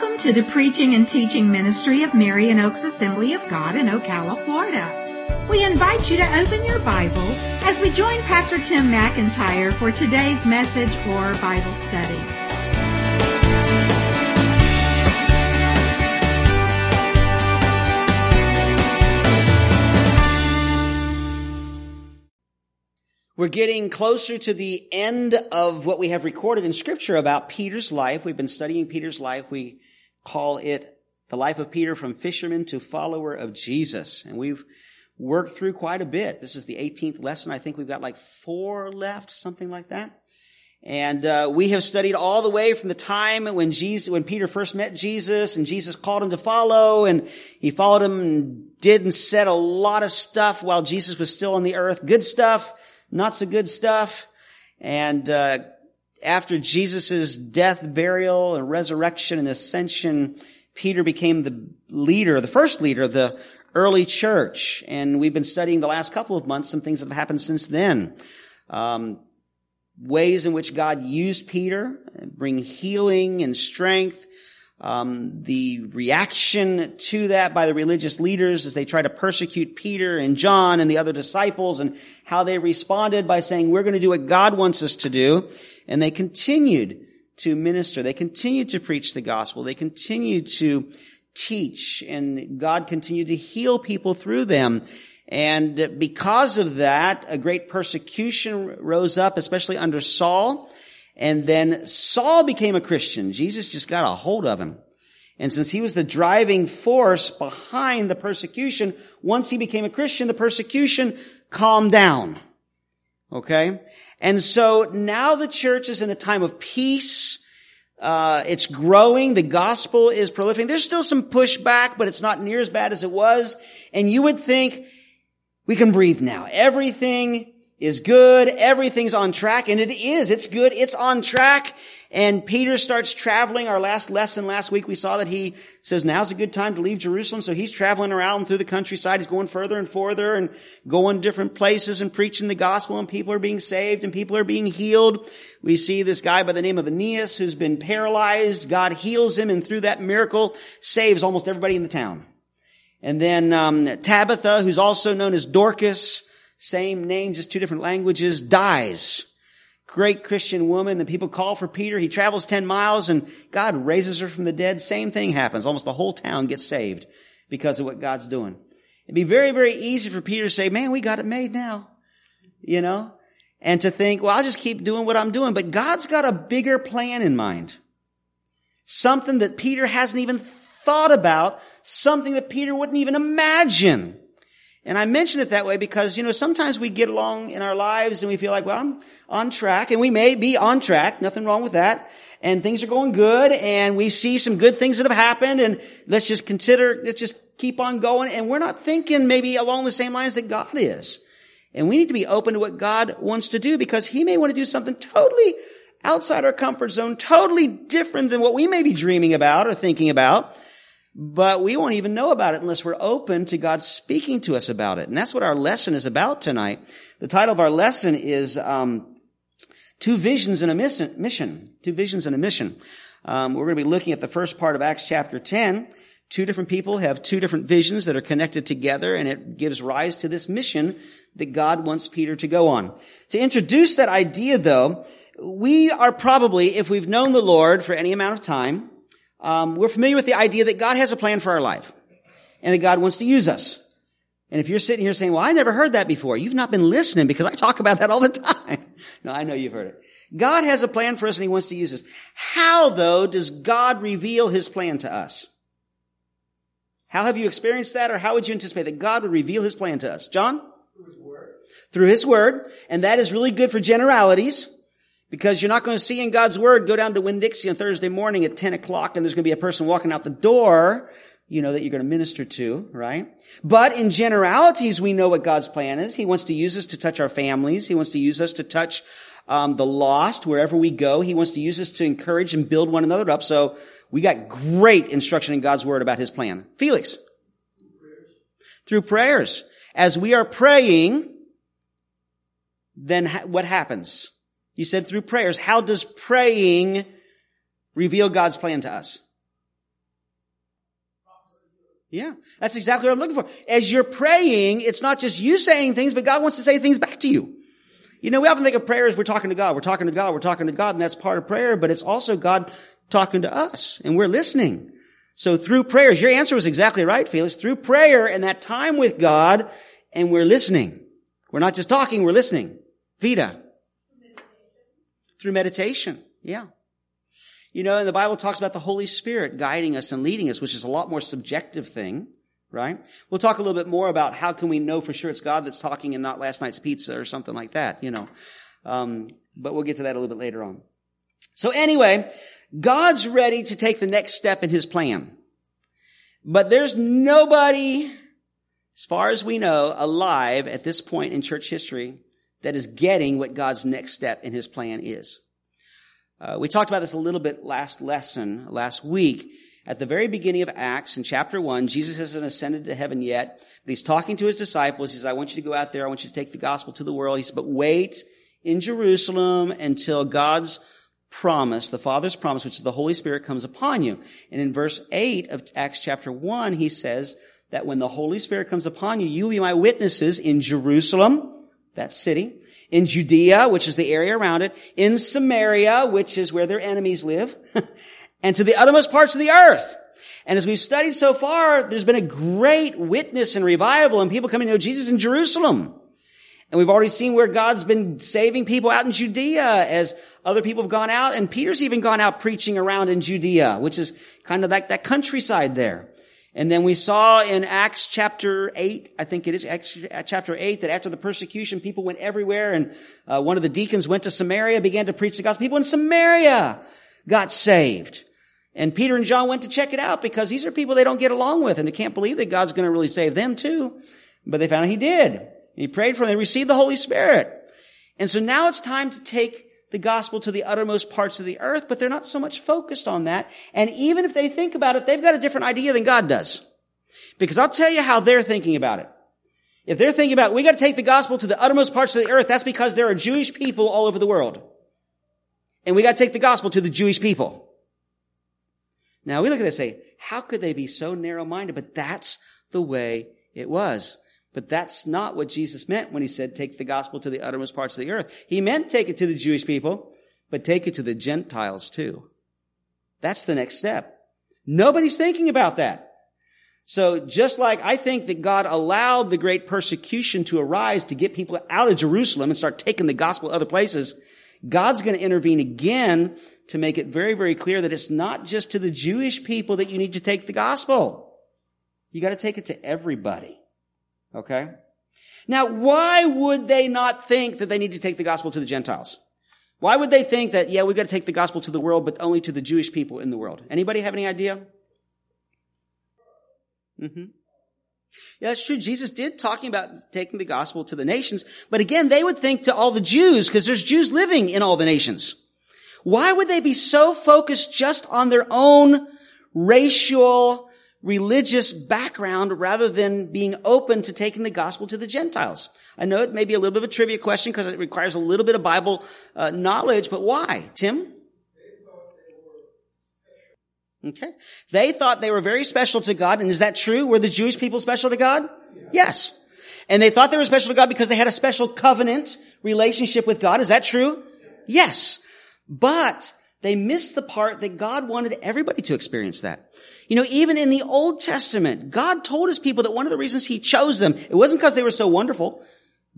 Welcome to the preaching and teaching ministry of Marion Oaks Assembly of God in Ocala, Florida. We invite you to open your Bible as we join Pastor Tim McIntyre for today's message or Bible study. We're getting closer to the end of what we have recorded in scripture about Peter's life. We've been studying Peter's life. We call it the life of Peter from fisherman to follower of Jesus. And we've worked through quite a bit. This is the 18th lesson. I think we've got like four left, something like that. And uh, we have studied all the way from the time when Jesus, when Peter first met Jesus, and Jesus called him to follow, and he followed him and did and said a lot of stuff while Jesus was still on the earth. Good stuff not so good stuff. And uh, after Jesus' death, burial, and resurrection and ascension, Peter became the leader, the first leader of the early church. And we've been studying the last couple of months some things that have happened since then. Um, ways in which God used Peter, bring healing and strength, um, the reaction to that by the religious leaders as they try to persecute Peter and John and the other disciples and how they responded by saying, we're going to do what God wants us to do. And they continued to minister. They continued to preach the gospel. They continued to teach and God continued to heal people through them. And because of that, a great persecution rose up, especially under Saul. And then Saul became a Christian. Jesus just got a hold of him. And since he was the driving force behind the persecution, once he became a Christian, the persecution calmed down. Okay? And so now the church is in a time of peace. Uh, it's growing. The gospel is proliferating. There's still some pushback, but it's not near as bad as it was. And you would think we can breathe now. Everything is good. Everything's on track. And it is. It's good. It's on track. And Peter starts traveling. Our last lesson last week, we saw that he says now's a good time to leave Jerusalem. So he's traveling around through the countryside. He's going further and further and going different places and preaching the gospel and people are being saved and people are being healed. We see this guy by the name of Aeneas who's been paralyzed. God heals him and through that miracle saves almost everybody in the town. And then um, Tabitha, who's also known as Dorcas, same name, just two different languages, dies. Great Christian woman. The people call for Peter. He travels 10 miles and God raises her from the dead. Same thing happens. Almost the whole town gets saved because of what God's doing. It'd be very, very easy for Peter to say, man, we got it made now. You know? And to think, well, I'll just keep doing what I'm doing. But God's got a bigger plan in mind. Something that Peter hasn't even thought about. Something that Peter wouldn't even imagine. And I mention it that way because, you know, sometimes we get along in our lives and we feel like, well, I'm on track and we may be on track. Nothing wrong with that. And things are going good and we see some good things that have happened and let's just consider, let's just keep on going. And we're not thinking maybe along the same lines that God is. And we need to be open to what God wants to do because He may want to do something totally outside our comfort zone, totally different than what we may be dreaming about or thinking about. But we won't even know about it unless we're open to God speaking to us about it. And that's what our lesson is about tonight. The title of our lesson is um, Two Visions and a Mission. Two Visions and a Mission. Um, we're going to be looking at the first part of Acts chapter 10. Two different people have two different visions that are connected together, and it gives rise to this mission that God wants Peter to go on. To introduce that idea, though, we are probably, if we've known the Lord for any amount of time, um, we're familiar with the idea that God has a plan for our life and that God wants to use us. And if you're sitting here saying, well, I never heard that before, you've not been listening because I talk about that all the time. no, I know you've heard it. God has a plan for us and he wants to use us. How though does God reveal his plan to us? How have you experienced that or how would you anticipate that God would reveal his plan to us? John? Through his word. Through his word. And that is really good for generalities. Because you're not going to see in God's Word, go down to Winn-Dixie on Thursday morning at 10 o'clock and there's going to be a person walking out the door, you know, that you're going to minister to, right? But in generalities, we know what God's plan is. He wants to use us to touch our families. He wants to use us to touch um, the lost wherever we go. He wants to use us to encourage and build one another up. So we got great instruction in God's Word about His plan. Felix. Through prayers. As we are praying, then ha- what happens? You said through prayers. How does praying reveal God's plan to us? Yeah, that's exactly what I'm looking for. As you're praying, it's not just you saying things, but God wants to say things back to you. You know, we often think of prayer as we're talking to God, we're talking to God, we're talking to God, and that's part of prayer, but it's also God talking to us, and we're listening. So through prayers, your answer was exactly right, Felix. Through prayer and that time with God, and we're listening. We're not just talking, we're listening. Vita. Through meditation. Yeah. You know, and the Bible talks about the Holy Spirit guiding us and leading us, which is a lot more subjective thing, right? We'll talk a little bit more about how can we know for sure it's God that's talking and not last night's pizza or something like that, you know. Um, but we'll get to that a little bit later on. So anyway, God's ready to take the next step in His plan. But there's nobody, as far as we know, alive at this point in church history that is getting what God's next step in His plan is. Uh, we talked about this a little bit last lesson, last week. At the very beginning of Acts in chapter 1, Jesus hasn't ascended to heaven yet, but he's talking to his disciples. He says, I want you to go out there. I want you to take the gospel to the world. He says, but wait in Jerusalem until God's promise, the Father's promise, which is the Holy Spirit comes upon you. And in verse 8 of Acts chapter 1, he says that when the Holy Spirit comes upon you, you will be my witnesses in Jerusalem, that city, in Judea, which is the area around it, in Samaria, which is where their enemies live, and to the uttermost parts of the earth. And as we've studied so far, there's been a great witness and revival and people coming to know Jesus in Jerusalem. And we've already seen where God's been saving people out in Judea as other people have gone out. And Peter's even gone out preaching around in Judea, which is kind of like that countryside there. And then we saw in Acts chapter 8, I think it is Acts chapter 8, that after the persecution, people went everywhere and uh, one of the deacons went to Samaria, began to preach the gospel. People in Samaria got saved. And Peter and John went to check it out because these are people they don't get along with and they can't believe that God's going to really save them too. But they found out he did. He prayed for them. They received the Holy Spirit. And so now it's time to take the gospel to the uttermost parts of the earth, but they're not so much focused on that. And even if they think about it, they've got a different idea than God does. Because I'll tell you how they're thinking about it. If they're thinking about, we got to take the gospel to the uttermost parts of the earth, that's because there are Jewish people all over the world. And we got to take the gospel to the Jewish people. Now we look at this and say, how could they be so narrow-minded? But that's the way it was. But that's not what Jesus meant when he said, take the gospel to the uttermost parts of the earth. He meant take it to the Jewish people, but take it to the Gentiles too. That's the next step. Nobody's thinking about that. So just like I think that God allowed the great persecution to arise to get people out of Jerusalem and start taking the gospel to other places, God's going to intervene again to make it very, very clear that it's not just to the Jewish people that you need to take the gospel. You got to take it to everybody. Okay? Now, why would they not think that they need to take the gospel to the Gentiles? Why would they think that, yeah, we've got to take the gospel to the world, but only to the Jewish people in the world? Anybody have any idea? Mm-hmm. Yeah, that's true. Jesus did talking about taking the gospel to the nations, but again, they would think to all the Jews, because there's Jews living in all the nations. Why would they be so focused just on their own racial, religious background rather than being open to taking the gospel to the Gentiles? I know it may be a little bit of a trivia question because it requires a little bit of Bible uh, knowledge, but why? Tim? Okay. They thought they were very special to God, and is that true? Were the Jewish people special to God? Yeah. Yes. And they thought they were special to God because they had a special covenant relationship with God. Is that true? Yes. But they missed the part that God wanted everybody to experience that. You know, even in the Old Testament, God told his people that one of the reasons he chose them, it wasn't because they were so wonderful.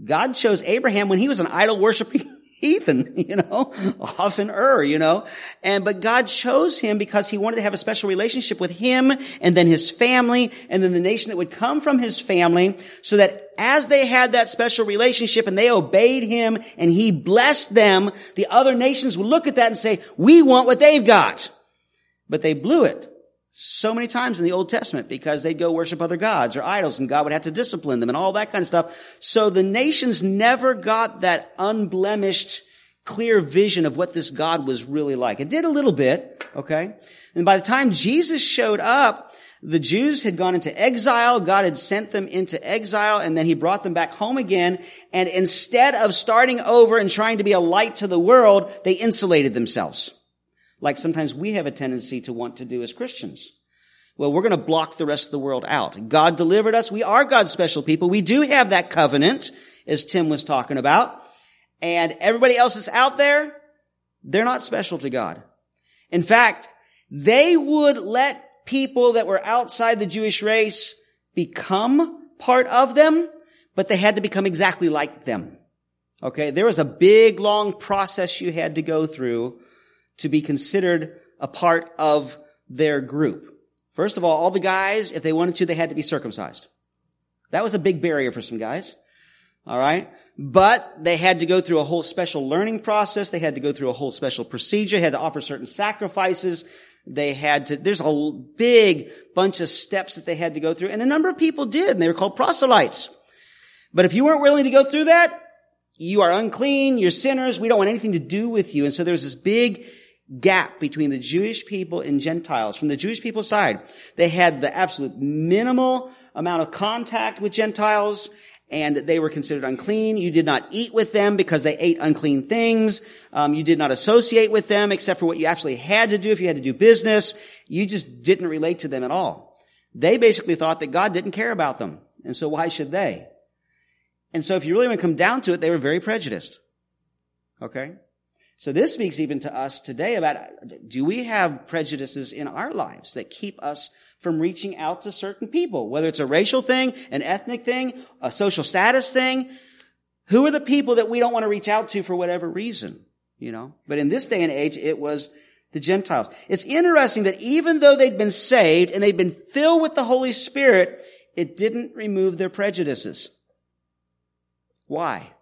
God chose Abraham when he was an idol worshiping heathen, you know, off in Ur, you know. And, but God chose him because he wanted to have a special relationship with him and then his family and then the nation that would come from his family so that as they had that special relationship and they obeyed him and he blessed them, the other nations would look at that and say, we want what they've got. But they blew it so many times in the Old Testament because they'd go worship other gods or idols and God would have to discipline them and all that kind of stuff. So the nations never got that unblemished, clear vision of what this God was really like. It did a little bit, okay? And by the time Jesus showed up, the Jews had gone into exile. God had sent them into exile and then he brought them back home again. And instead of starting over and trying to be a light to the world, they insulated themselves like sometimes we have a tendency to want to do as Christians. well, we're going to block the rest of the world out. God delivered us. We are God's special people. We do have that covenant, as Tim was talking about. And everybody else that's out there, they're not special to God. In fact, they would let people that were outside the Jewish race become part of them, but they had to become exactly like them. Okay, there was a big, long process you had to go through to be considered a part of their group. First of all, all the guys, if they wanted to, they had to be circumcised. That was a big barrier for some guys. All right. But they had to go through a whole special learning process. They had to go through a whole special procedure, they had to offer certain sacrifices. They had to, there's a big bunch of steps that they had to go through. And a number of people did, and they were called proselytes. But if you weren't willing to go through that, you are unclean, you're sinners, we don't want anything to do with you. And so there's this big gap between the Jewish people and Gentiles. From the Jewish people side, they had the absolute minimal amount of contact with Gentiles and they were considered unclean. You did not eat with them because they ate unclean things. Um, you did not associate with them except for what you actually had to do if you had to do business. You just didn't relate to them at all. They basically thought that God didn't care about them. And so why should they? And so if you really want to come down to it, they were very prejudiced. Okay? So this speaks even to us today about do we have prejudices in our lives that keep us from reaching out to certain people, whether it's a racial thing, an ethnic thing, a social status thing. Who are the people that we don't want to reach out to for whatever reason? You know, but in this day and age, it was the Gentiles. It's interesting that even though they'd been saved and they'd been filled with the Holy Spirit, it didn't remove their prejudices. Why?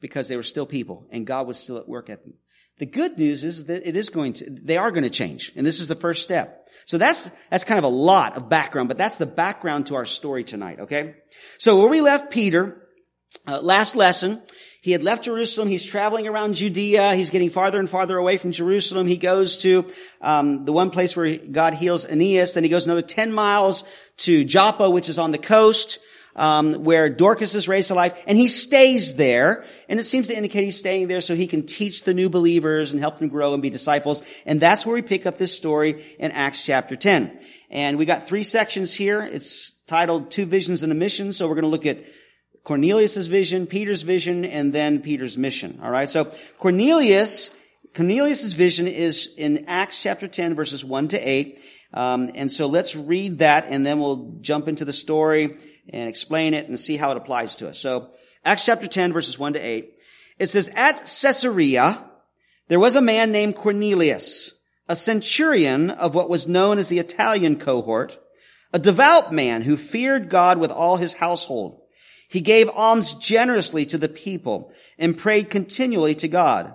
Because they were still people and God was still at work at them. The good news is that it is going to, they are going to change. And this is the first step. So that's, that's kind of a lot of background, but that's the background to our story tonight, okay? So where we left Peter, uh, last lesson, he had left Jerusalem. He's traveling around Judea. He's getting farther and farther away from Jerusalem. He goes to um, the one place where God heals Aeneas. Then he goes another 10 miles to Joppa, which is on the coast um, where Dorcas is raised to life, and he stays there. And it seems to indicate he's staying there so he can teach the new believers and help them grow and be disciples. And that's where we pick up this story in Acts chapter 10. And we got three sections here. It's titled Two Visions and a Mission. So we're going to look at Cornelius' vision, Peter's vision, and then Peter's mission. All right. So Cornelius, Cornelius' vision is in Acts chapter 10 verses 1 to 8. Um, and so let's read that and then we'll jump into the story and explain it and see how it applies to us. So Acts chapter 10 verses 1 to 8. It says, at Caesarea, there was a man named Cornelius, a centurion of what was known as the Italian cohort, a devout man who feared God with all his household. He gave alms generously to the people and prayed continually to God.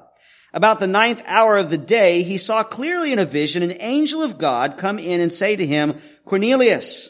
About the ninth hour of the day, he saw clearly in a vision an angel of God come in and say to him, Cornelius.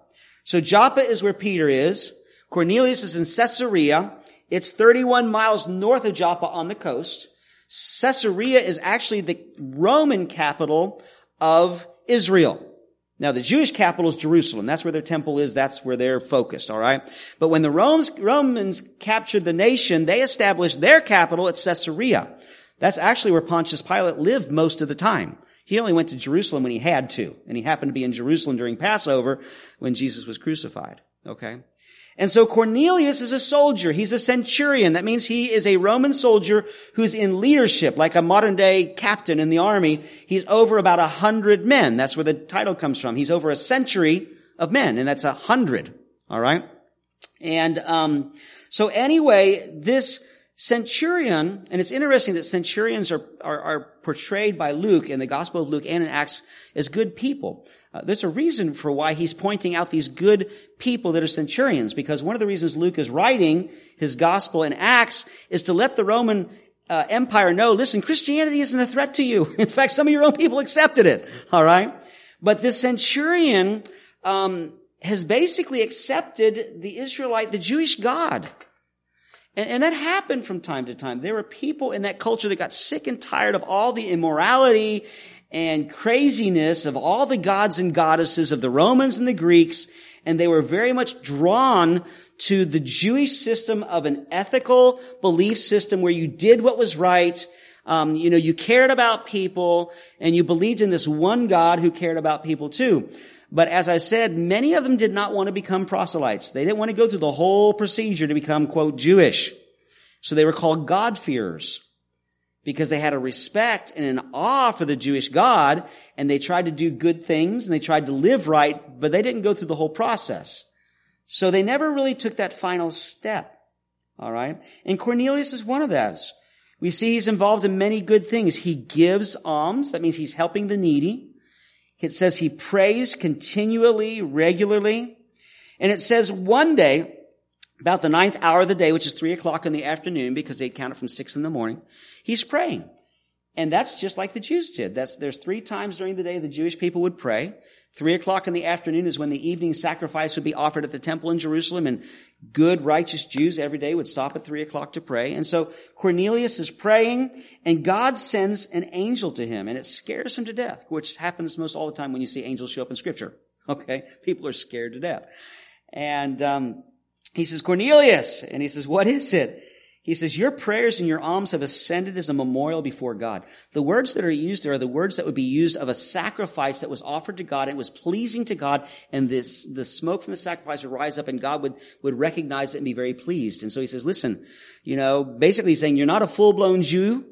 So Joppa is where Peter is. Cornelius is in Caesarea. It's 31 miles north of Joppa on the coast. Caesarea is actually the Roman capital of Israel. Now the Jewish capital is Jerusalem. That's where their temple is. That's where they're focused. All right. But when the Romans, captured the nation, they established their capital at Caesarea. That's actually where Pontius Pilate lived most of the time. He only went to Jerusalem when he had to, and he happened to be in Jerusalem during Passover when Jesus was crucified. Okay? And so Cornelius is a soldier. He's a centurion. That means he is a Roman soldier who's in leadership, like a modern day captain in the army. He's over about a hundred men. That's where the title comes from. He's over a century of men, and that's a hundred. All right? And um, so anyway, this centurion, and it's interesting that centurions are, are, are, portrayed by Luke in the Gospel of Luke and in Acts as good people. Uh, there's a reason for why he's pointing out these good people that are centurions, because one of the reasons Luke is writing his Gospel in Acts is to let the Roman uh, Empire know, listen, Christianity isn't a threat to you. In fact, some of your own people accepted it. All right, but this centurion um, has basically accepted the Israelite, the Jewish God. And, and, that happened from time to time. There were people in that culture that got sick and tired of all the immorality and craziness of all the gods and goddesses of the Romans and the Greeks, and they were very much drawn to the Jewish system of an ethical belief system where you did what was right, um, you know, you cared about people, and you believed in this one God who cared about people too. But as I said, many of them did not want to become proselytes. They didn't want to go through the whole procedure to become, quote, Jewish. So they were called God-fearers because they had a respect and an awe for the Jewish God and they tried to do good things and they tried to live right, but they didn't go through the whole process. So they never really took that final step. All right. And Cornelius is one of those. We see he's involved in many good things. He gives alms. That means he's helping the needy. It says he prays continually, regularly. And it says one day, about the ninth hour of the day, which is three o'clock in the afternoon, because they count it from six in the morning, he's praying. And that's just like the Jews did. That's, there's three times during the day the Jewish people would pray. Three o'clock in the afternoon is when the evening sacrifice would be offered at the temple in Jerusalem and good, righteous Jews every day would stop at three o'clock to pray. And so Cornelius is praying and God sends an angel to him and it scares him to death, which happens most all the time when you see angels show up in scripture. Okay. People are scared to death. And, um, he says, Cornelius. And he says, what is it? He says, your prayers and your alms have ascended as a memorial before God. The words that are used there are the words that would be used of a sacrifice that was offered to God. It was pleasing to God and this, the smoke from the sacrifice would rise up and God would, would recognize it and be very pleased. And so he says, listen, you know, basically saying you're not a full-blown Jew.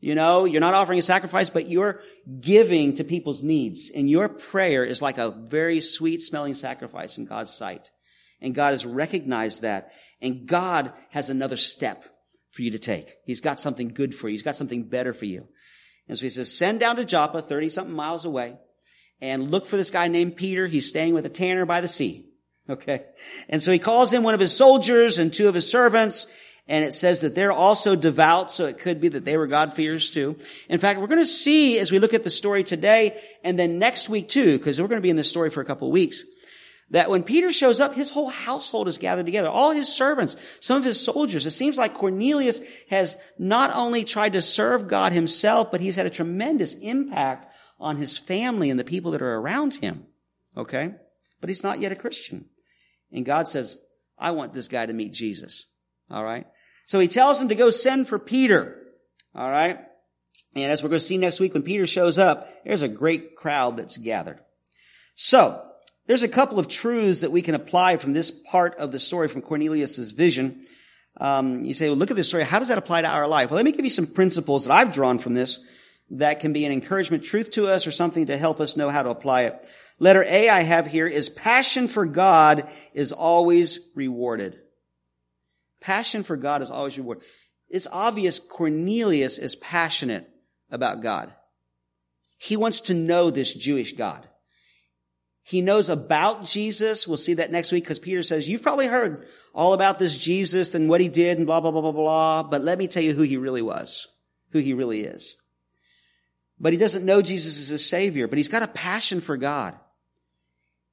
You know, you're not offering a sacrifice, but you're giving to people's needs. And your prayer is like a very sweet smelling sacrifice in God's sight. And God has recognized that. And God has another step for you to take. He's got something good for you. He's got something better for you. And so he says, send down to Joppa, 30 something miles away, and look for this guy named Peter. He's staying with a tanner by the sea. Okay. And so he calls in one of his soldiers and two of his servants. And it says that they're also devout, so it could be that they were God-fearers too. In fact, we're going to see as we look at the story today and then next week too, because we're going to be in this story for a couple of weeks that when Peter shows up, his whole household is gathered together. All his servants, some of his soldiers. It seems like Cornelius has not only tried to serve God himself, but he's had a tremendous impact on his family and the people that are around him. Okay? But he's not yet a Christian. And God says, I want this guy to meet Jesus. All right? So he tells him to go send for Peter. All right? And as we're going to see next week when Peter shows up, there's a great crowd that's gathered. So, there's a couple of truths that we can apply from this part of the story from Cornelius' vision. Um, you say, well, look at this story. How does that apply to our life? Well, let me give you some principles that I've drawn from this that can be an encouragement truth to us or something to help us know how to apply it. Letter A I have here is passion for God is always rewarded. Passion for God is always rewarded. It's obvious Cornelius is passionate about God. He wants to know this Jewish God. He knows about Jesus. We'll see that next week because Peter says, you've probably heard all about this Jesus and what he did and blah, blah, blah, blah, blah. But let me tell you who he really was, who he really is. But he doesn't know Jesus as his savior, but he's got a passion for God.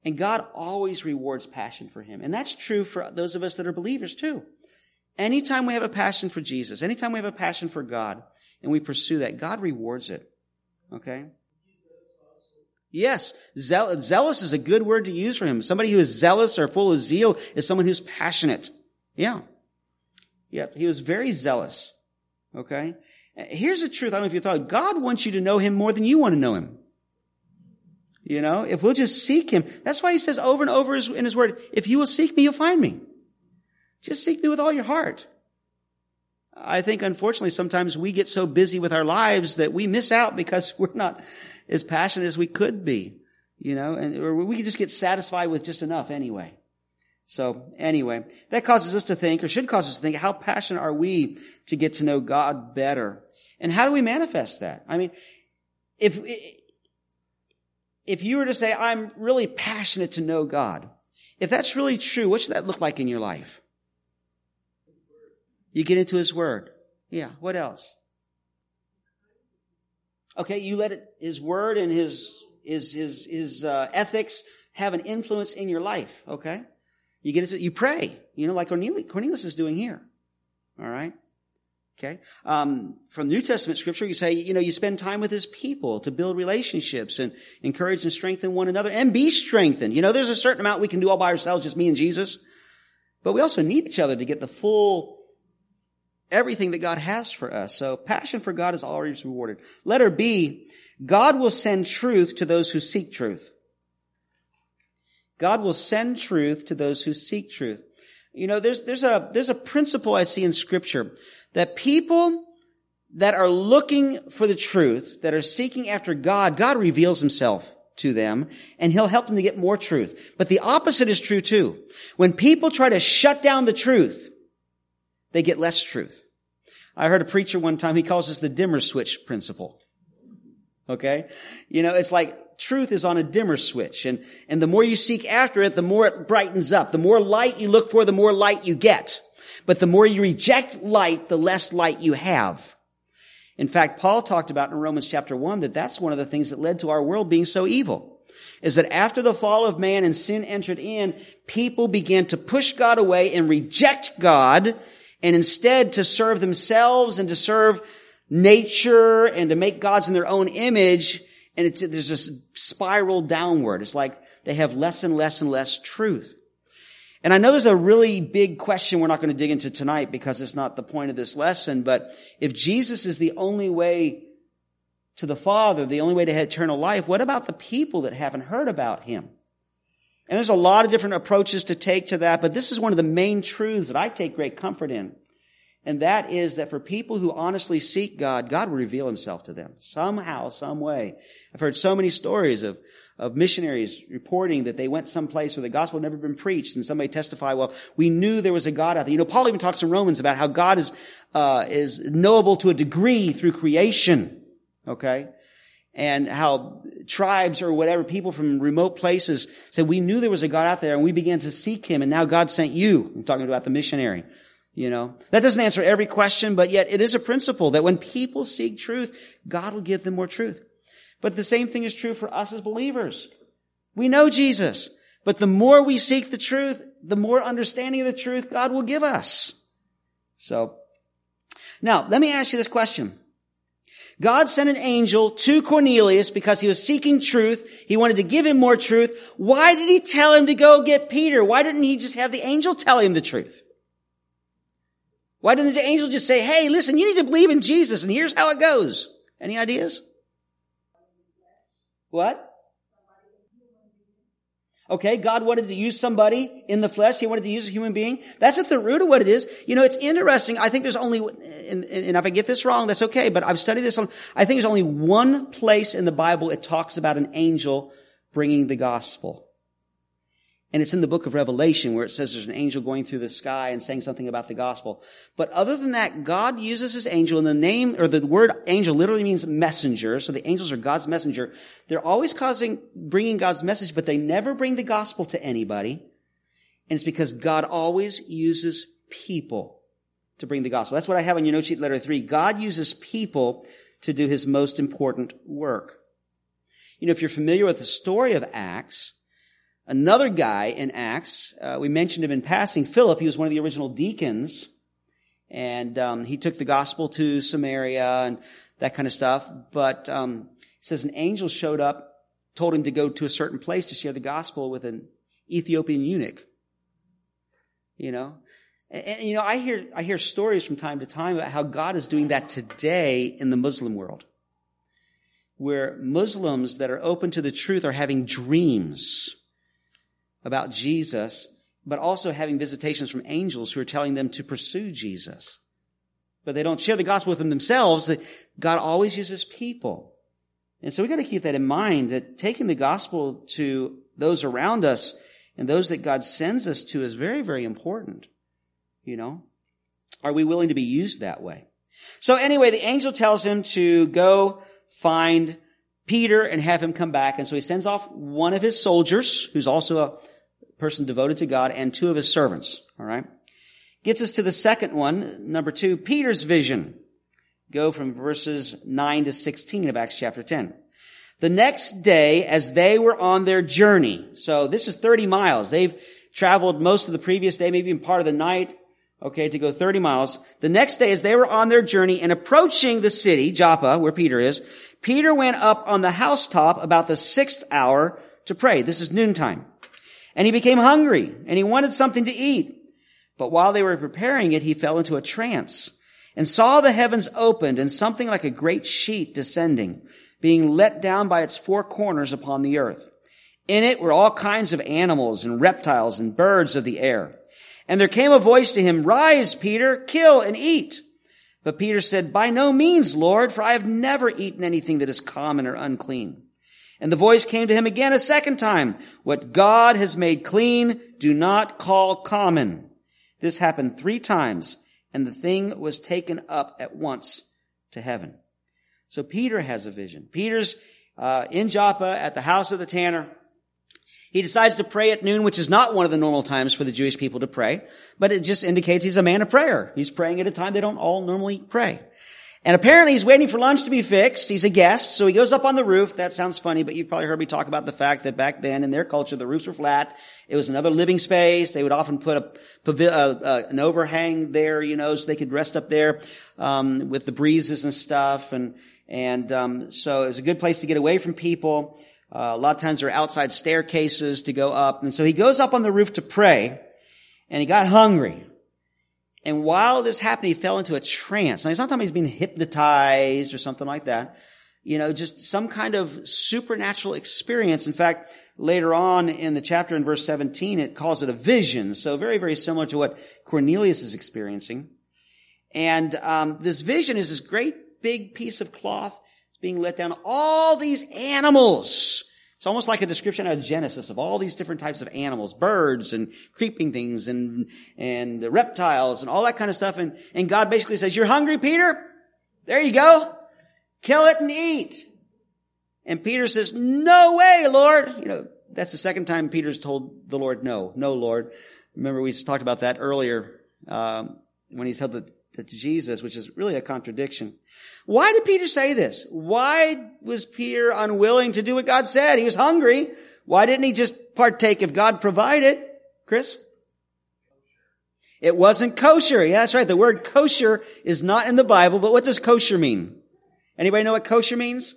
And God always rewards passion for him. And that's true for those of us that are believers too. Anytime we have a passion for Jesus, anytime we have a passion for God, and we pursue that, God rewards it. Okay? Yes, zealous is a good word to use for him. Somebody who is zealous or full of zeal is someone who's passionate. Yeah. Yep, he was very zealous. Okay? Here's the truth. I don't know if you thought. God wants you to know him more than you want to know him. You know, if we'll just seek him. That's why he says over and over in his word, if you will seek me, you'll find me. Just seek me with all your heart. I think unfortunately sometimes we get so busy with our lives that we miss out because we're not as passionate as we could be, you know, and or we just get satisfied with just enough anyway. So anyway, that causes us to think, or should cause us to think, how passionate are we to get to know God better? And how do we manifest that? I mean, if, if you were to say, I'm really passionate to know God, if that's really true, what should that look like in your life? You get into His Word. Yeah. What else? Okay, you let it, his word and his his his his uh, ethics have an influence in your life, okay? You get it, you pray, you know, like Cornelius is doing here. All right? Okay. Um, from New Testament scripture, you say, you know, you spend time with his people to build relationships and encourage and strengthen one another and be strengthened. You know, there's a certain amount we can do all by ourselves, just me and Jesus. But we also need each other to get the full everything that God has for us. So passion for God is always rewarded. Letter B, God will send truth to those who seek truth. God will send truth to those who seek truth. You know, there's, there's a, there's a principle I see in scripture that people that are looking for the truth, that are seeking after God, God reveals himself to them and he'll help them to get more truth. But the opposite is true too. When people try to shut down the truth, they get less truth. I heard a preacher one time, he calls this the dimmer switch principle. Okay? You know, it's like truth is on a dimmer switch and, and the more you seek after it, the more it brightens up. The more light you look for, the more light you get. But the more you reject light, the less light you have. In fact, Paul talked about in Romans chapter 1 that that's one of the things that led to our world being so evil. Is that after the fall of man and sin entered in, people began to push God away and reject God and instead to serve themselves and to serve nature and to make gods in their own image. And it's, there's this spiral downward. It's like they have less and less and less truth. And I know there's a really big question we're not going to dig into tonight because it's not the point of this lesson, but if Jesus is the only way to the Father, the only way to eternal life, what about the people that haven't heard about Him? And there's a lot of different approaches to take to that, but this is one of the main truths that I take great comfort in. And that is that for people who honestly seek God, God will reveal himself to them somehow, some way. I've heard so many stories of, of missionaries reporting that they went someplace where the gospel had never been preached and somebody testified, well, we knew there was a God out there. You know, Paul even talks in Romans about how God is, uh, is knowable to a degree through creation. Okay? And how tribes or whatever, people from remote places said, we knew there was a God out there and we began to seek him and now God sent you. I'm talking about the missionary. You know, that doesn't answer every question, but yet it is a principle that when people seek truth, God will give them more truth. But the same thing is true for us as believers. We know Jesus, but the more we seek the truth, the more understanding of the truth God will give us. So, now, let me ask you this question. God sent an angel to Cornelius because he was seeking truth. He wanted to give him more truth. Why did he tell him to go get Peter? Why didn't he just have the angel tell him the truth? Why didn't the angel just say, hey, listen, you need to believe in Jesus and here's how it goes? Any ideas? What? Okay, God wanted to use somebody in the flesh. He wanted to use a human being. That's at the root of what it is. You know, it's interesting. I think there's only, and, and if I get this wrong, that's okay, but I've studied this on, I think there's only one place in the Bible it talks about an angel bringing the gospel. And it's in the book of Revelation where it says there's an angel going through the sky and saying something about the gospel. But other than that, God uses his angel and the name, or the word angel literally means messenger. So the angels are God's messenger. They're always causing, bringing God's message, but they never bring the gospel to anybody. And it's because God always uses people to bring the gospel. That's what I have on your note sheet letter three. God uses people to do his most important work. You know, if you're familiar with the story of Acts, Another guy in Acts, uh, we mentioned him in passing, Philip, he was one of the original deacons, and um, he took the gospel to Samaria and that kind of stuff. But um, it says an angel showed up, told him to go to a certain place to share the gospel with an Ethiopian eunuch. You know, and, and you know, I hear I hear stories from time to time about how God is doing that today in the Muslim world, where Muslims that are open to the truth are having dreams about Jesus, but also having visitations from angels who are telling them to pursue Jesus. But they don't share the gospel with them themselves. God always uses people. And so we got to keep that in mind that taking the gospel to those around us and those that God sends us to is very, very important. You know, are we willing to be used that way? So anyway, the angel tells him to go find Peter and have him come back. And so he sends off one of his soldiers, who's also a person devoted to God, and two of his servants. All right. Gets us to the second one, number two, Peter's vision. Go from verses 9 to 16 of Acts chapter 10. The next day, as they were on their journey, so this is 30 miles. They've traveled most of the previous day, maybe even part of the night, okay, to go 30 miles. The next day, as they were on their journey and approaching the city, Joppa, where Peter is, Peter went up on the housetop about the sixth hour to pray. This is noontime. And he became hungry and he wanted something to eat. But while they were preparing it, he fell into a trance and saw the heavens opened and something like a great sheet descending, being let down by its four corners upon the earth. In it were all kinds of animals and reptiles and birds of the air. And there came a voice to him, Rise, Peter, kill and eat. But Peter said, By no means, Lord, for I have never eaten anything that is common or unclean. And the voice came to him again a second time. What God has made clean, do not call common. This happened three times, and the thing was taken up at once to heaven. So Peter has a vision. Peter's uh, in Joppa at the house of the tanner. He decides to pray at noon, which is not one of the normal times for the Jewish people to pray, but it just indicates he's a man of prayer. He's praying at a time they don't all normally pray. And apparently he's waiting for lunch to be fixed. He's a guest, so he goes up on the roof. That sounds funny, but you've probably heard me talk about the fact that back then in their culture, the roofs were flat. It was another living space. They would often put a, a, a an overhang there, you know, so they could rest up there um, with the breezes and stuff. And and um, so it was a good place to get away from people. Uh, a lot of times there are outside staircases to go up. And so he goes up on the roof to pray, and he got hungry. And while this happened, he fell into a trance. Now, he's not talking he's being hypnotized or something like that. You know, just some kind of supernatural experience. In fact, later on in the chapter in verse 17, it calls it a vision. So very, very similar to what Cornelius is experiencing. And um, this vision is this great big piece of cloth being let down. All these animals it's almost like a description of Genesis of all these different types of animals, birds and creeping things and, and reptiles and all that kind of stuff. And, and God basically says, you're hungry, Peter? There you go. Kill it and eat. And Peter says, no way, Lord. You know, that's the second time Peter's told the Lord no. No, Lord. Remember we talked about that earlier, um, when he's held the to Jesus, which is really a contradiction. Why did Peter say this? Why was Peter unwilling to do what God said? He was hungry. Why didn't he just partake if God provided? Chris? It wasn't kosher. Yeah, that's right. The word kosher is not in the Bible, but what does kosher mean? Anybody know what kosher means?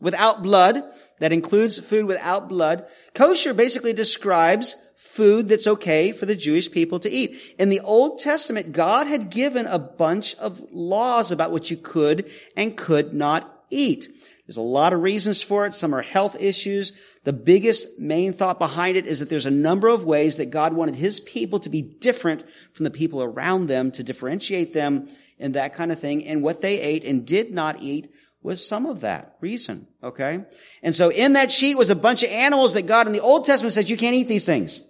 Without blood. That includes food without blood. Kosher basically describes food that's okay for the Jewish people to eat. In the Old Testament, God had given a bunch of laws about what you could and could not eat. There's a lot of reasons for it. Some are health issues. The biggest main thought behind it is that there's a number of ways that God wanted his people to be different from the people around them, to differentiate them and that kind of thing. And what they ate and did not eat was some of that reason. Okay? And so in that sheet was a bunch of animals that God in the Old Testament says you can't eat these things.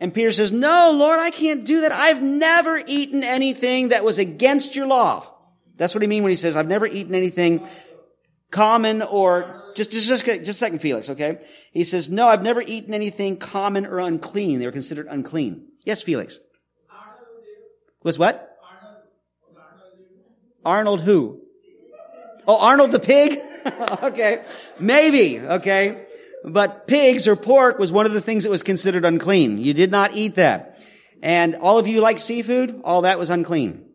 And Peter says, no, Lord, I can't do that. I've never eaten anything that was against your law. That's what he means when he says, I've never eaten anything common or just, just, just, just a second, Felix, okay? He says, no, I've never eaten anything common or unclean. They were considered unclean. Yes, Felix. Was what? Arnold who? Oh, Arnold the pig? okay. Maybe, okay. But pigs or pork was one of the things that was considered unclean. You did not eat that. And all of you like seafood? All that was unclean.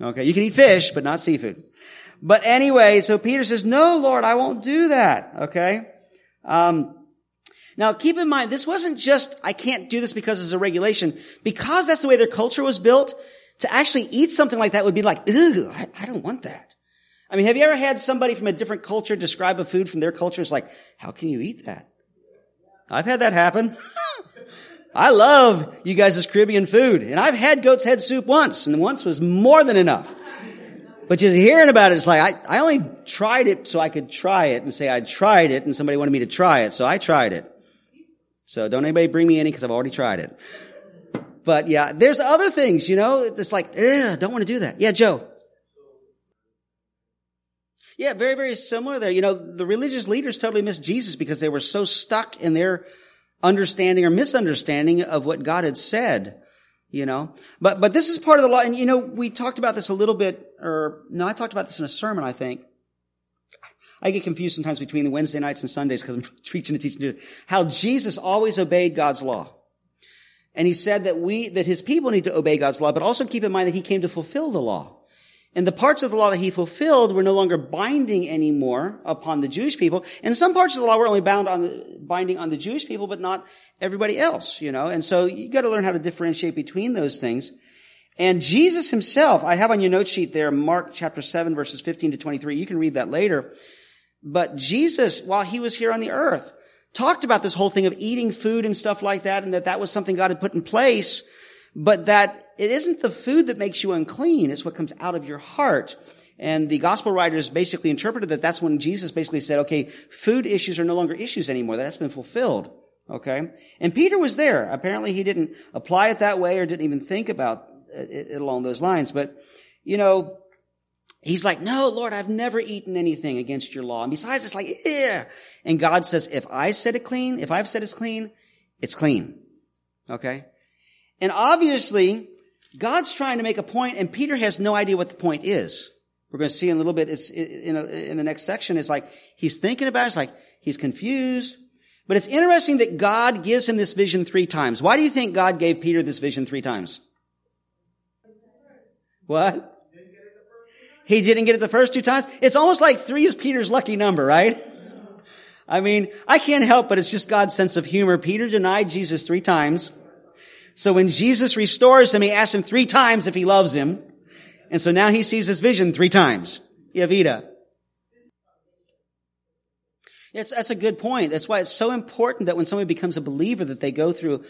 Okay. You can eat fish, but not seafood. But anyway, so Peter says, no, Lord, I won't do that. Okay. Um, now keep in mind, this wasn't just, I can't do this because it's a regulation. Because that's the way their culture was built, to actually eat something like that would be like, ugh, I, I don't want that. I mean, have you ever had somebody from a different culture describe a food from their culture? It's like, how can you eat that? I've had that happen. I love you guys' Caribbean food. And I've had goat's head soup once, and once was more than enough. But just hearing about it, it's like, I, I only tried it so I could try it and say I tried it, and somebody wanted me to try it, so I tried it. So don't anybody bring me any because I've already tried it. But yeah, there's other things, you know, it's like, ugh, don't want to do that. Yeah, Joe. Yeah, very, very similar there. You know, the religious leaders totally missed Jesus because they were so stuck in their understanding or misunderstanding of what God had said. You know, but, but this is part of the law. And you know, we talked about this a little bit, or no, I talked about this in a sermon, I think. I get confused sometimes between the Wednesday nights and Sundays because I'm preaching and teaching to how Jesus always obeyed God's law. And he said that we, that his people need to obey God's law, but also keep in mind that he came to fulfill the law. And the parts of the law that he fulfilled were no longer binding anymore upon the Jewish people. And some parts of the law were only bound on the, binding on the Jewish people, but not everybody else, you know. And so you got to learn how to differentiate between those things. And Jesus himself, I have on your note sheet there, Mark chapter 7 verses 15 to 23. You can read that later. But Jesus, while he was here on the earth, talked about this whole thing of eating food and stuff like that, and that that was something God had put in place but that it isn't the food that makes you unclean, it's what comes out of your heart. And the gospel writers basically interpreted that that's when Jesus basically said, okay, food issues are no longer issues anymore. That's been fulfilled. Okay? And Peter was there. Apparently he didn't apply it that way or didn't even think about it along those lines. But, you know, he's like, no, Lord, I've never eaten anything against your law. And besides, it's like, yeah. And God says, if I said it clean, if I've said it's clean, it's clean. Okay? And obviously, God's trying to make a point and Peter has no idea what the point is. We're going to see in a little bit, it's in, a, in the next section, it's like he's thinking about it, it's like he's confused. But it's interesting that God gives him this vision three times. Why do you think God gave Peter this vision three times? What? He didn't get it the first two times? It's almost like three is Peter's lucky number, right? I mean, I can't help but it's just God's sense of humor. Peter denied Jesus three times. So when Jesus restores him, he asks him three times if he loves him. And so now he sees his vision three times. Yeah, Vita. It's, that's a good point. That's why it's so important that when somebody becomes a believer that they go through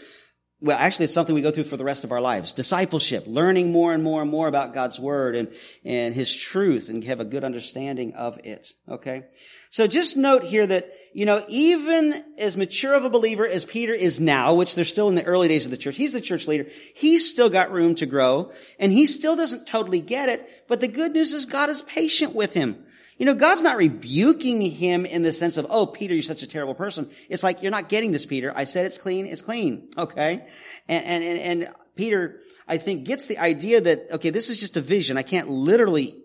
well, actually, it's something we go through for the rest of our lives. Discipleship, learning more and more and more about God's Word and, and His truth and have a good understanding of it. Okay? So just note here that, you know, even as mature of a believer as Peter is now, which they're still in the early days of the church, he's the church leader, he's still got room to grow, and he still doesn't totally get it, but the good news is God is patient with him. You know, God's not rebuking him in the sense of, oh, Peter, you're such a terrible person. It's like, you're not getting this, Peter. I said it's clean, it's clean. Okay? And, and, and, Peter, I think, gets the idea that, okay, this is just a vision. I can't literally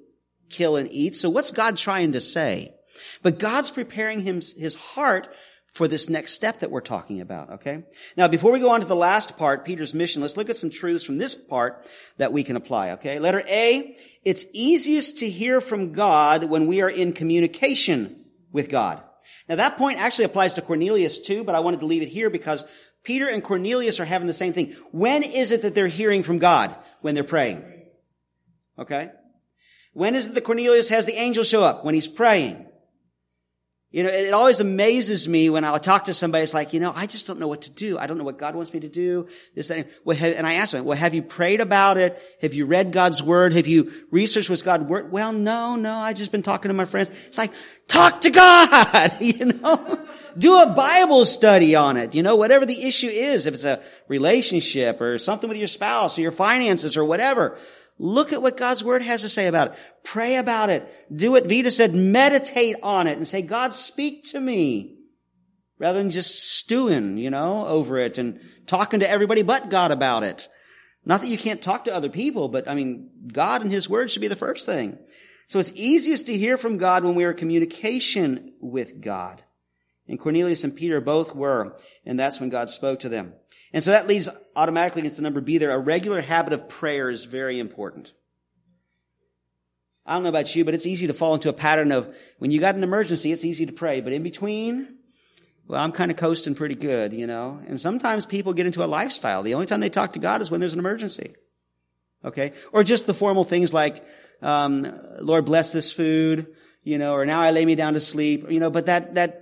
kill and eat. So what's God trying to say? But God's preparing him, his heart for this next step that we're talking about, okay? Now, before we go on to the last part, Peter's mission, let's look at some truths from this part that we can apply, okay? Letter A, it's easiest to hear from God when we are in communication with God. Now, that point actually applies to Cornelius too, but I wanted to leave it here because Peter and Cornelius are having the same thing. When is it that they're hearing from God? When they're praying. Okay? When is it that Cornelius has the angel show up? When he's praying. You know, it always amazes me when I talk to somebody. It's like, you know, I just don't know what to do. I don't know what God wants me to do. This, that, and I ask them, well, have you prayed about it? Have you read God's word? Have you researched what's God's word? Well, no, no. I just been talking to my friends. It's like, talk to God. you know, do a Bible study on it. You know, whatever the issue is, if it's a relationship or something with your spouse or your finances or whatever. Look at what God's word has to say about it. Pray about it. Do what Vita said. Meditate on it and say, God, speak to me. Rather than just stewing, you know, over it and talking to everybody but God about it. Not that you can't talk to other people, but I mean, God and His Word should be the first thing. So it's easiest to hear from God when we are in communication with God. And Cornelius and Peter both were, and that's when God spoke to them. And so that leads automatically into number B there. A regular habit of prayer is very important. I don't know about you, but it's easy to fall into a pattern of when you got an emergency, it's easy to pray. But in between, well, I'm kind of coasting pretty good, you know. And sometimes people get into a lifestyle. The only time they talk to God is when there's an emergency. Okay? Or just the formal things like, um, Lord bless this food, you know, or now I lay me down to sleep, you know, but that, that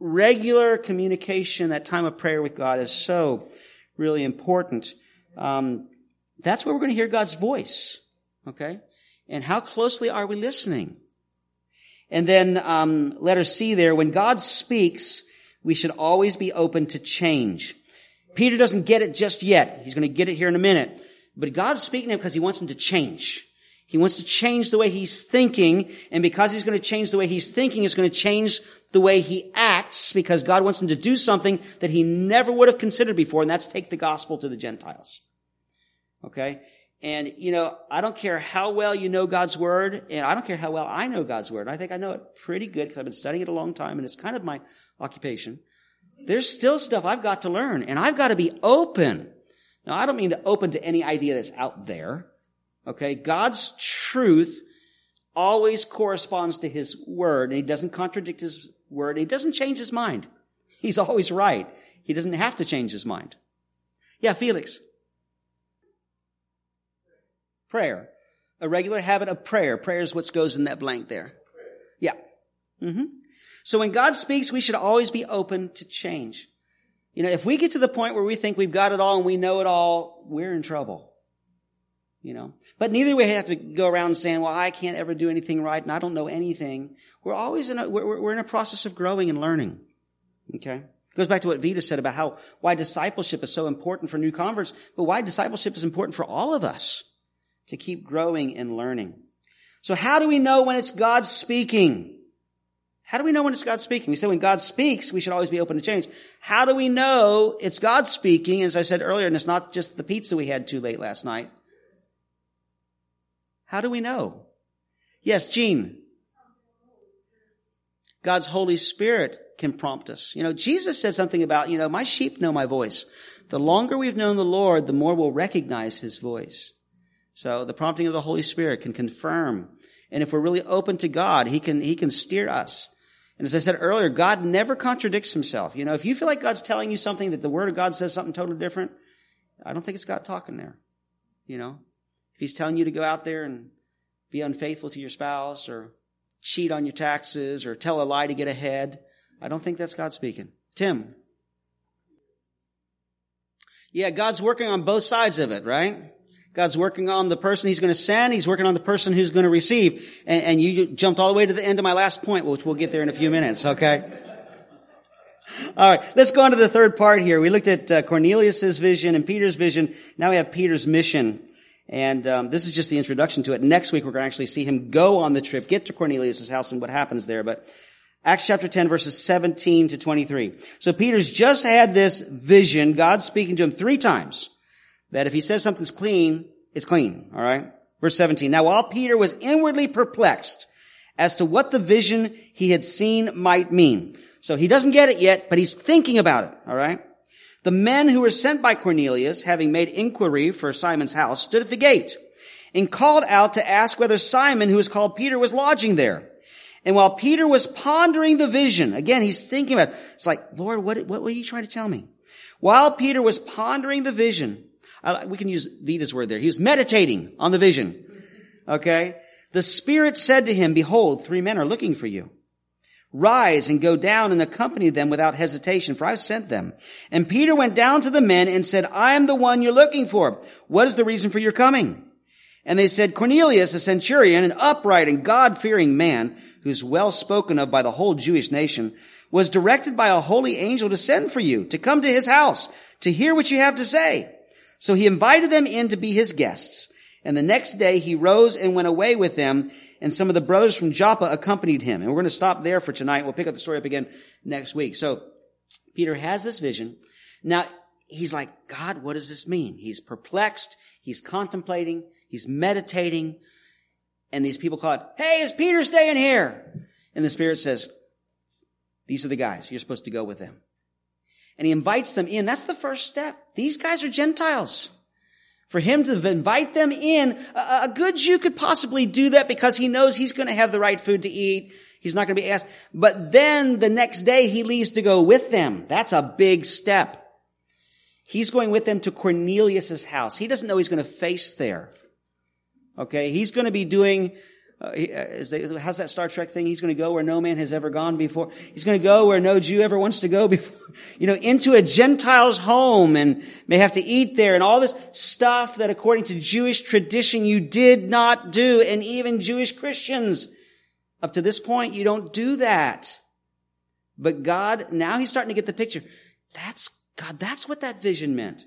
regular communication, that time of prayer with God is so really important. Um, that's where we're going to hear God's voice. Okay? And how closely are we listening? And then um, letter C there, when God speaks, we should always be open to change. Peter doesn't get it just yet. He's going to get it here in a minute. But God's speaking to him because he wants him to change. He wants to change the way he's thinking, and because he's going to change the way he's thinking, it's going to change the way he acts, because God wants him to do something that he never would have considered before, and that's take the gospel to the Gentiles. Okay? And, you know, I don't care how well you know God's Word, and I don't care how well I know God's Word. I think I know it pretty good because I've been studying it a long time, and it's kind of my occupation. There's still stuff I've got to learn, and I've got to be open. Now, I don't mean to open to any idea that's out there. Okay? God's truth always corresponds to His Word, and He doesn't contradict His Word, He doesn't change His mind. He's always right. He doesn't have to change His mind. Yeah, Felix. Prayer. A regular habit of prayer. Prayer is what goes in that blank there. Yeah. Mm-hmm. So when God speaks, we should always be open to change. You know, if we get to the point where we think we've got it all and we know it all, we're in trouble. You know, but neither we have to go around saying, well, I can't ever do anything right and I don't know anything. We're always in a, we're, we're in a process of growing and learning. Okay. It goes back to what Vita said about how, why discipleship is so important for new converts, but why discipleship is important for all of us to keep growing and learning. So how do we know when it's God speaking? How do we know when it's God speaking? We say when God speaks, we should always be open to change. How do we know it's God speaking? As I said earlier, and it's not just the pizza we had too late last night. How do we know? Yes, Gene. God's Holy Spirit can prompt us. You know, Jesus said something about, you know, my sheep know my voice. The longer we've known the Lord, the more we'll recognize his voice. So the prompting of the Holy Spirit can confirm. And if we're really open to God, He can, He can steer us. And as I said earlier, God never contradicts Himself. You know, if you feel like God's telling you something that the Word of God says something totally different, I don't think it's God talking there. You know, if He's telling you to go out there and be unfaithful to your spouse or cheat on your taxes or tell a lie to get ahead, I don't think that's God speaking. Tim. Yeah, God's working on both sides of it, right? God's working on the person he's going to send. He's working on the person who's going to receive. And, and, you jumped all the way to the end of my last point, which we'll get there in a few minutes, okay? All right, let's go on to the third part here. We looked at uh, Cornelius's vision and Peter's vision. Now we have Peter's mission. And um, this is just the introduction to it. Next week we're going to actually see him go on the trip, get to Cornelius's house and what happens there. But Acts chapter 10 verses 17 to 23. So Peter's just had this vision, God speaking to him three times that if he says something's clean, it's clean. All right. Verse 17. Now while Peter was inwardly perplexed as to what the vision he had seen might mean. So he doesn't get it yet, but he's thinking about it. All right. The men who were sent by Cornelius, having made inquiry for Simon's house, stood at the gate and called out to ask whether Simon, who was called Peter, was lodging there. And while Peter was pondering the vision, again, he's thinking about it. It's like, Lord, what, what were you trying to tell me? While Peter was pondering the vision, we can use Vita's word there. He was meditating on the vision. Okay. The Spirit said to him, behold, three men are looking for you. Rise and go down and accompany them without hesitation, for I've sent them. And Peter went down to the men and said, I am the one you're looking for. What is the reason for your coming? And they said, Cornelius, a centurion, an upright and God-fearing man, who's well spoken of by the whole Jewish nation, was directed by a holy angel to send for you, to come to his house, to hear what you have to say. So he invited them in to be his guests. And the next day he rose and went away with them, and some of the brothers from Joppa accompanied him. And we're going to stop there for tonight. We'll pick up the story up again next week. So Peter has this vision. Now he's like, God, what does this mean? He's perplexed. He's contemplating. He's meditating. And these people call it, Hey, is Peter staying here? And the Spirit says, these are the guys. You're supposed to go with them and he invites them in. That's the first step. These guys are Gentiles. For him to invite them in, a, good Jew could possibly do that because he knows he's going to have the right food to eat. He's not going to be asked. But then the next day he leaves to go with them. That's a big step. He's going with them to Cornelius's house. He doesn't know he's going to face there. Okay. He's going to be doing uh, uh they, how's that Star Trek thing? He's going to go where no man has ever gone before. He's going to go where no Jew ever wants to go before. You know, into a Gentile's home and may have to eat there and all this stuff that according to Jewish tradition you did not do. And even Jewish Christians, up to this point, you don't do that. But God, now he's starting to get the picture. That's, God, that's what that vision meant.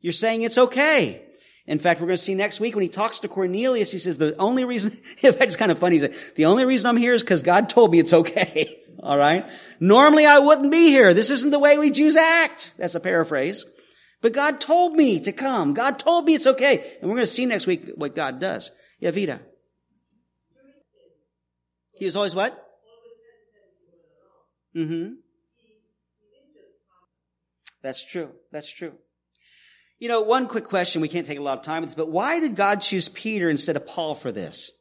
You're saying it's okay. In fact, we're going to see next week when he talks to Cornelius, he says, the only reason, in fact, it's kind of funny. He said, the only reason I'm here is because God told me it's okay. All right. Normally I wouldn't be here. This isn't the way we Jews act. That's a paraphrase. But God told me to come. God told me it's okay. And we're going to see next week what God does. Yeah, Vita. He was always what? Mm-hmm. That's true. That's true. You know, one quick question, we can't take a lot of time with this, but why did God choose Peter instead of Paul for this?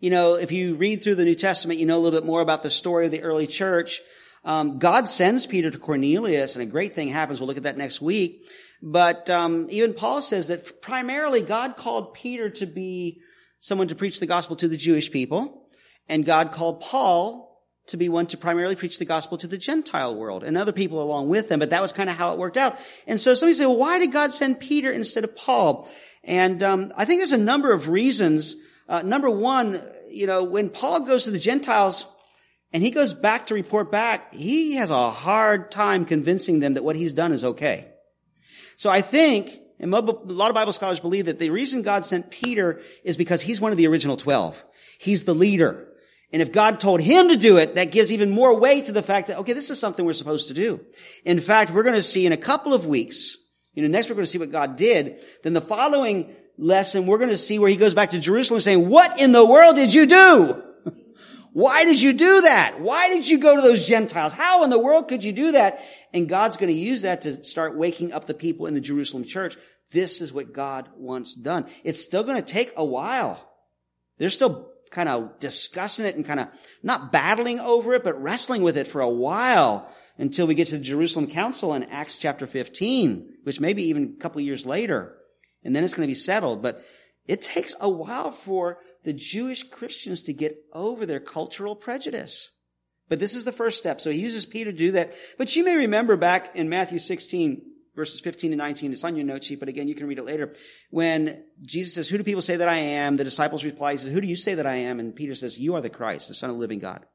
You know, if you read through the New Testament, you know a little bit more about the story of the early church. Um, God sends Peter to Cornelius, and a great thing happens. We'll look at that next week. But um, even Paul says that primarily God called Peter to be someone to preach the gospel to the Jewish people, and God called Paul to be one to primarily preach the gospel to the Gentile world and other people along with them. But that was kind of how it worked out. And so somebody say, well, why did God send Peter instead of Paul? And um, I think there's a number of reasons. Uh, number one, you know, when Paul goes to the Gentiles and he goes back to report back, he has a hard time convincing them that what he's done is okay. So I think, and a lot of Bible scholars believe that the reason God sent Peter is because he's one of the original 12. He's the leader. And if God told him to do it, that gives even more weight to the fact that, okay, this is something we're supposed to do. In fact, we're going to see in a couple of weeks, you know, next we're going to see what God did. Then the following lesson, we're going to see where he goes back to Jerusalem saying, what in the world did you do? Why did you do that? Why did you go to those Gentiles? How in the world could you do that? And God's going to use that to start waking up the people in the Jerusalem church. This is what God wants done. It's still going to take a while. They're still kind of discussing it and kind of not battling over it, but wrestling with it for a while until we get to the Jerusalem Council in Acts chapter 15, which maybe even a couple years later. And then it's going to be settled. But it takes a while for the Jewish Christians to get over their cultural prejudice. But this is the first step. So he uses Peter to do that. But you may remember back in Matthew 16, verses 15 to 19. It's on your note sheet, but again, you can read it later. When Jesus says, who do people say that I am? The disciples reply, he says, who do you say that I am? And Peter says, you are the Christ, the son of the living God.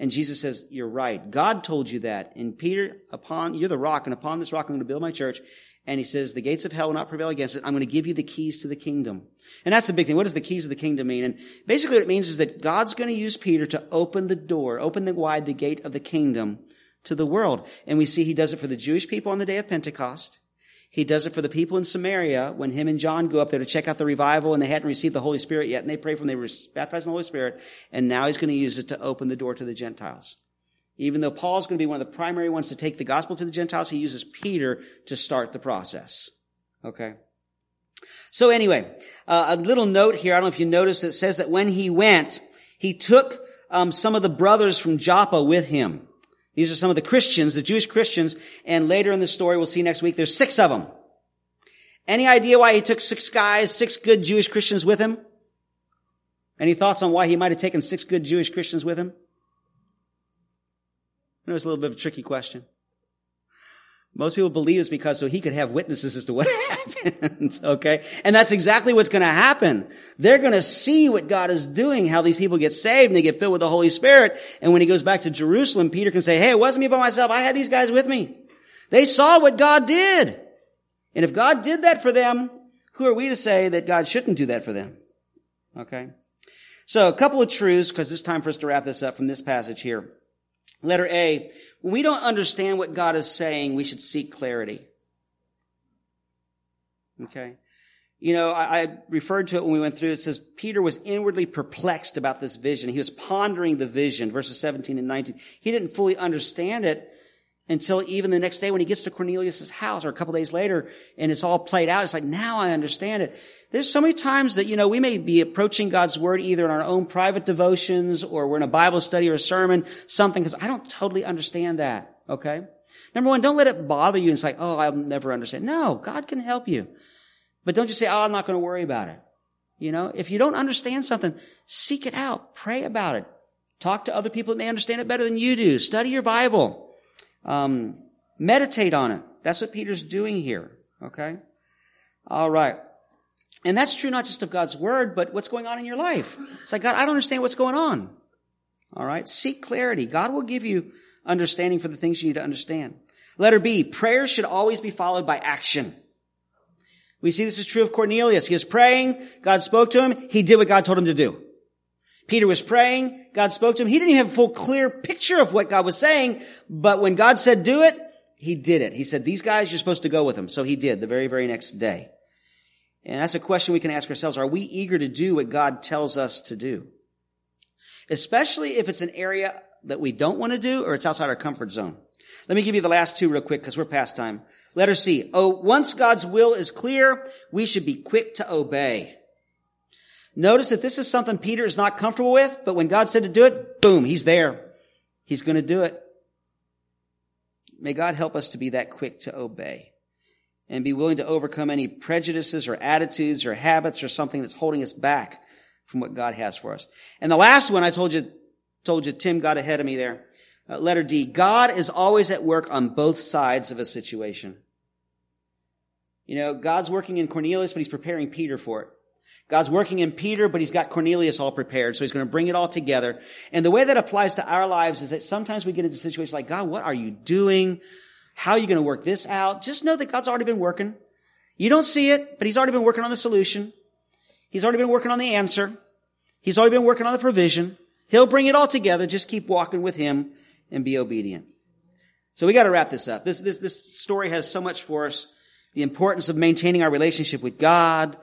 And Jesus says, you're right. God told you that. And Peter, upon, you're the rock, and upon this rock I'm going to build my church. And he says, the gates of hell will not prevail against it. I'm going to give you the keys to the kingdom. And that's the big thing. What does the keys of the kingdom mean? And basically what it means is that God's going to use Peter to open the door, open the wide the gate of the kingdom to the world. And we see he does it for the Jewish people on the day of Pentecost. He does it for the people in Samaria when him and John go up there to check out the revival and they hadn't received the Holy Spirit yet and they pray for them. They were baptized in the Holy Spirit and now he's going to use it to open the door to the Gentiles. Even though Paul's going to be one of the primary ones to take the gospel to the Gentiles, he uses Peter to start the process. Okay. So anyway, uh, a little note here. I don't know if you noticed it says that when he went, he took um, some of the brothers from Joppa with him. These are some of the Christians, the Jewish Christians, and later in the story, we'll see next week, there's six of them. Any idea why he took six guys, six good Jewish Christians with him? Any thoughts on why he might have taken six good Jewish Christians with him? I know it's a little bit of a tricky question. Most people believe is because so he could have witnesses as to what happened. okay. And that's exactly what's going to happen. They're going to see what God is doing, how these people get saved and they get filled with the Holy Spirit. And when he goes back to Jerusalem, Peter can say, Hey, it wasn't me by myself. I had these guys with me. They saw what God did. And if God did that for them, who are we to say that God shouldn't do that for them? Okay. So a couple of truths, because it's time for us to wrap this up from this passage here. Letter A, when we don't understand what God is saying, we should seek clarity. Okay? You know, I, I, referred to it when we went through. It says Peter was inwardly perplexed about this vision. He was pondering the vision, verses 17 and 19. He didn't fully understand it until even the next day when he gets to Cornelius' house or a couple days later and it's all played out. It's like, now I understand it. There's so many times that, you know, we may be approaching God's word either in our own private devotions or we're in a Bible study or a sermon, something, because I don't totally understand that. Okay? Number one, don't let it bother you and say, oh, I'll never understand. No, God can help you. But don't just say, oh, I'm not going to worry about it. You know, if you don't understand something, seek it out. Pray about it. Talk to other people that may understand it better than you do. Study your Bible. Um, meditate on it. That's what Peter's doing here. Okay? All right. And that's true not just of God's word, but what's going on in your life. It's like, God, I don't understand what's going on. All right. Seek clarity. God will give you understanding for the things you need to understand. Letter B, prayer should always be followed by action. We see this is true of Cornelius. He was praying. God spoke to him. He did what God told him to do. Peter was praying. God spoke to him. He didn't even have a full clear picture of what God was saying, but when God said do it, he did it. He said, these guys, you're supposed to go with them. So he did the very, very next day. And that's a question we can ask ourselves. Are we eager to do what God tells us to do? Especially if it's an area that we don't want to do or it's outside our comfort zone. Let me give you the last two real quick because we're past time. Letter C. Oh, once God's will is clear, we should be quick to obey. Notice that this is something Peter is not comfortable with, but when God said to do it, boom, he's there. He's going to do it. May God help us to be that quick to obey and be willing to overcome any prejudices or attitudes or habits or something that's holding us back from what God has for us. And the last one I told you, told you, Tim got ahead of me there. Uh, letter D. God is always at work on both sides of a situation. You know, God's working in Cornelius, but he's preparing Peter for it. God's working in Peter, but he's got Cornelius all prepared. So he's going to bring it all together. And the way that applies to our lives is that sometimes we get into situations like, God, what are you doing? How are you going to work this out? Just know that God's already been working. You don't see it, but he's already been working on the solution. He's already been working on the answer. He's already been working on the provision. He'll bring it all together. Just keep walking with him and be obedient. So we got to wrap this up. This, this, this story has so much for us. The importance of maintaining our relationship with God,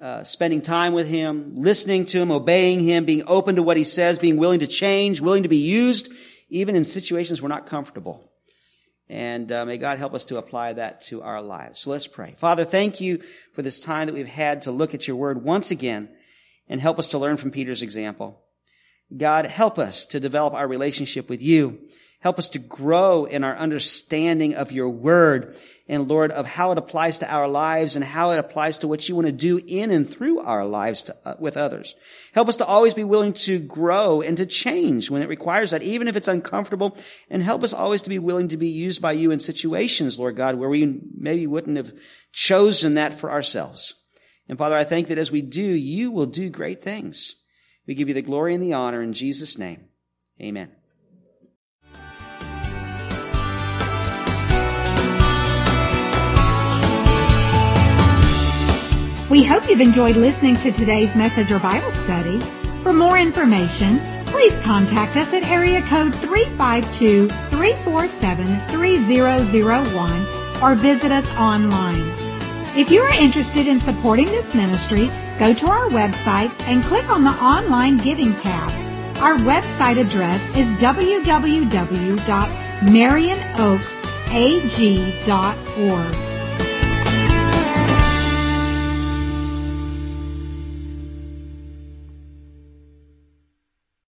uh, spending time with Him, listening to Him, obeying Him, being open to what He says, being willing to change, willing to be used, even in situations we're not comfortable. And uh, may God help us to apply that to our lives. So let's pray. Father, thank you for this time that we've had to look at your word once again and help us to learn from Peter's example. God, help us to develop our relationship with you. Help us to grow in our understanding of your word and Lord, of how it applies to our lives and how it applies to what you want to do in and through our lives to, uh, with others. Help us to always be willing to grow and to change when it requires that, even if it's uncomfortable. And help us always to be willing to be used by you in situations, Lord God, where we maybe wouldn't have chosen that for ourselves. And Father, I thank that as we do, you will do great things. We give you the glory and the honor in Jesus' name. Amen. We hope you've enjoyed listening to today's message or Bible study. For more information, please contact us at area code 352-347-3001 or visit us online. If you are interested in supporting this ministry, go to our website and click on the online giving tab. Our website address is www.marionoaksag.org.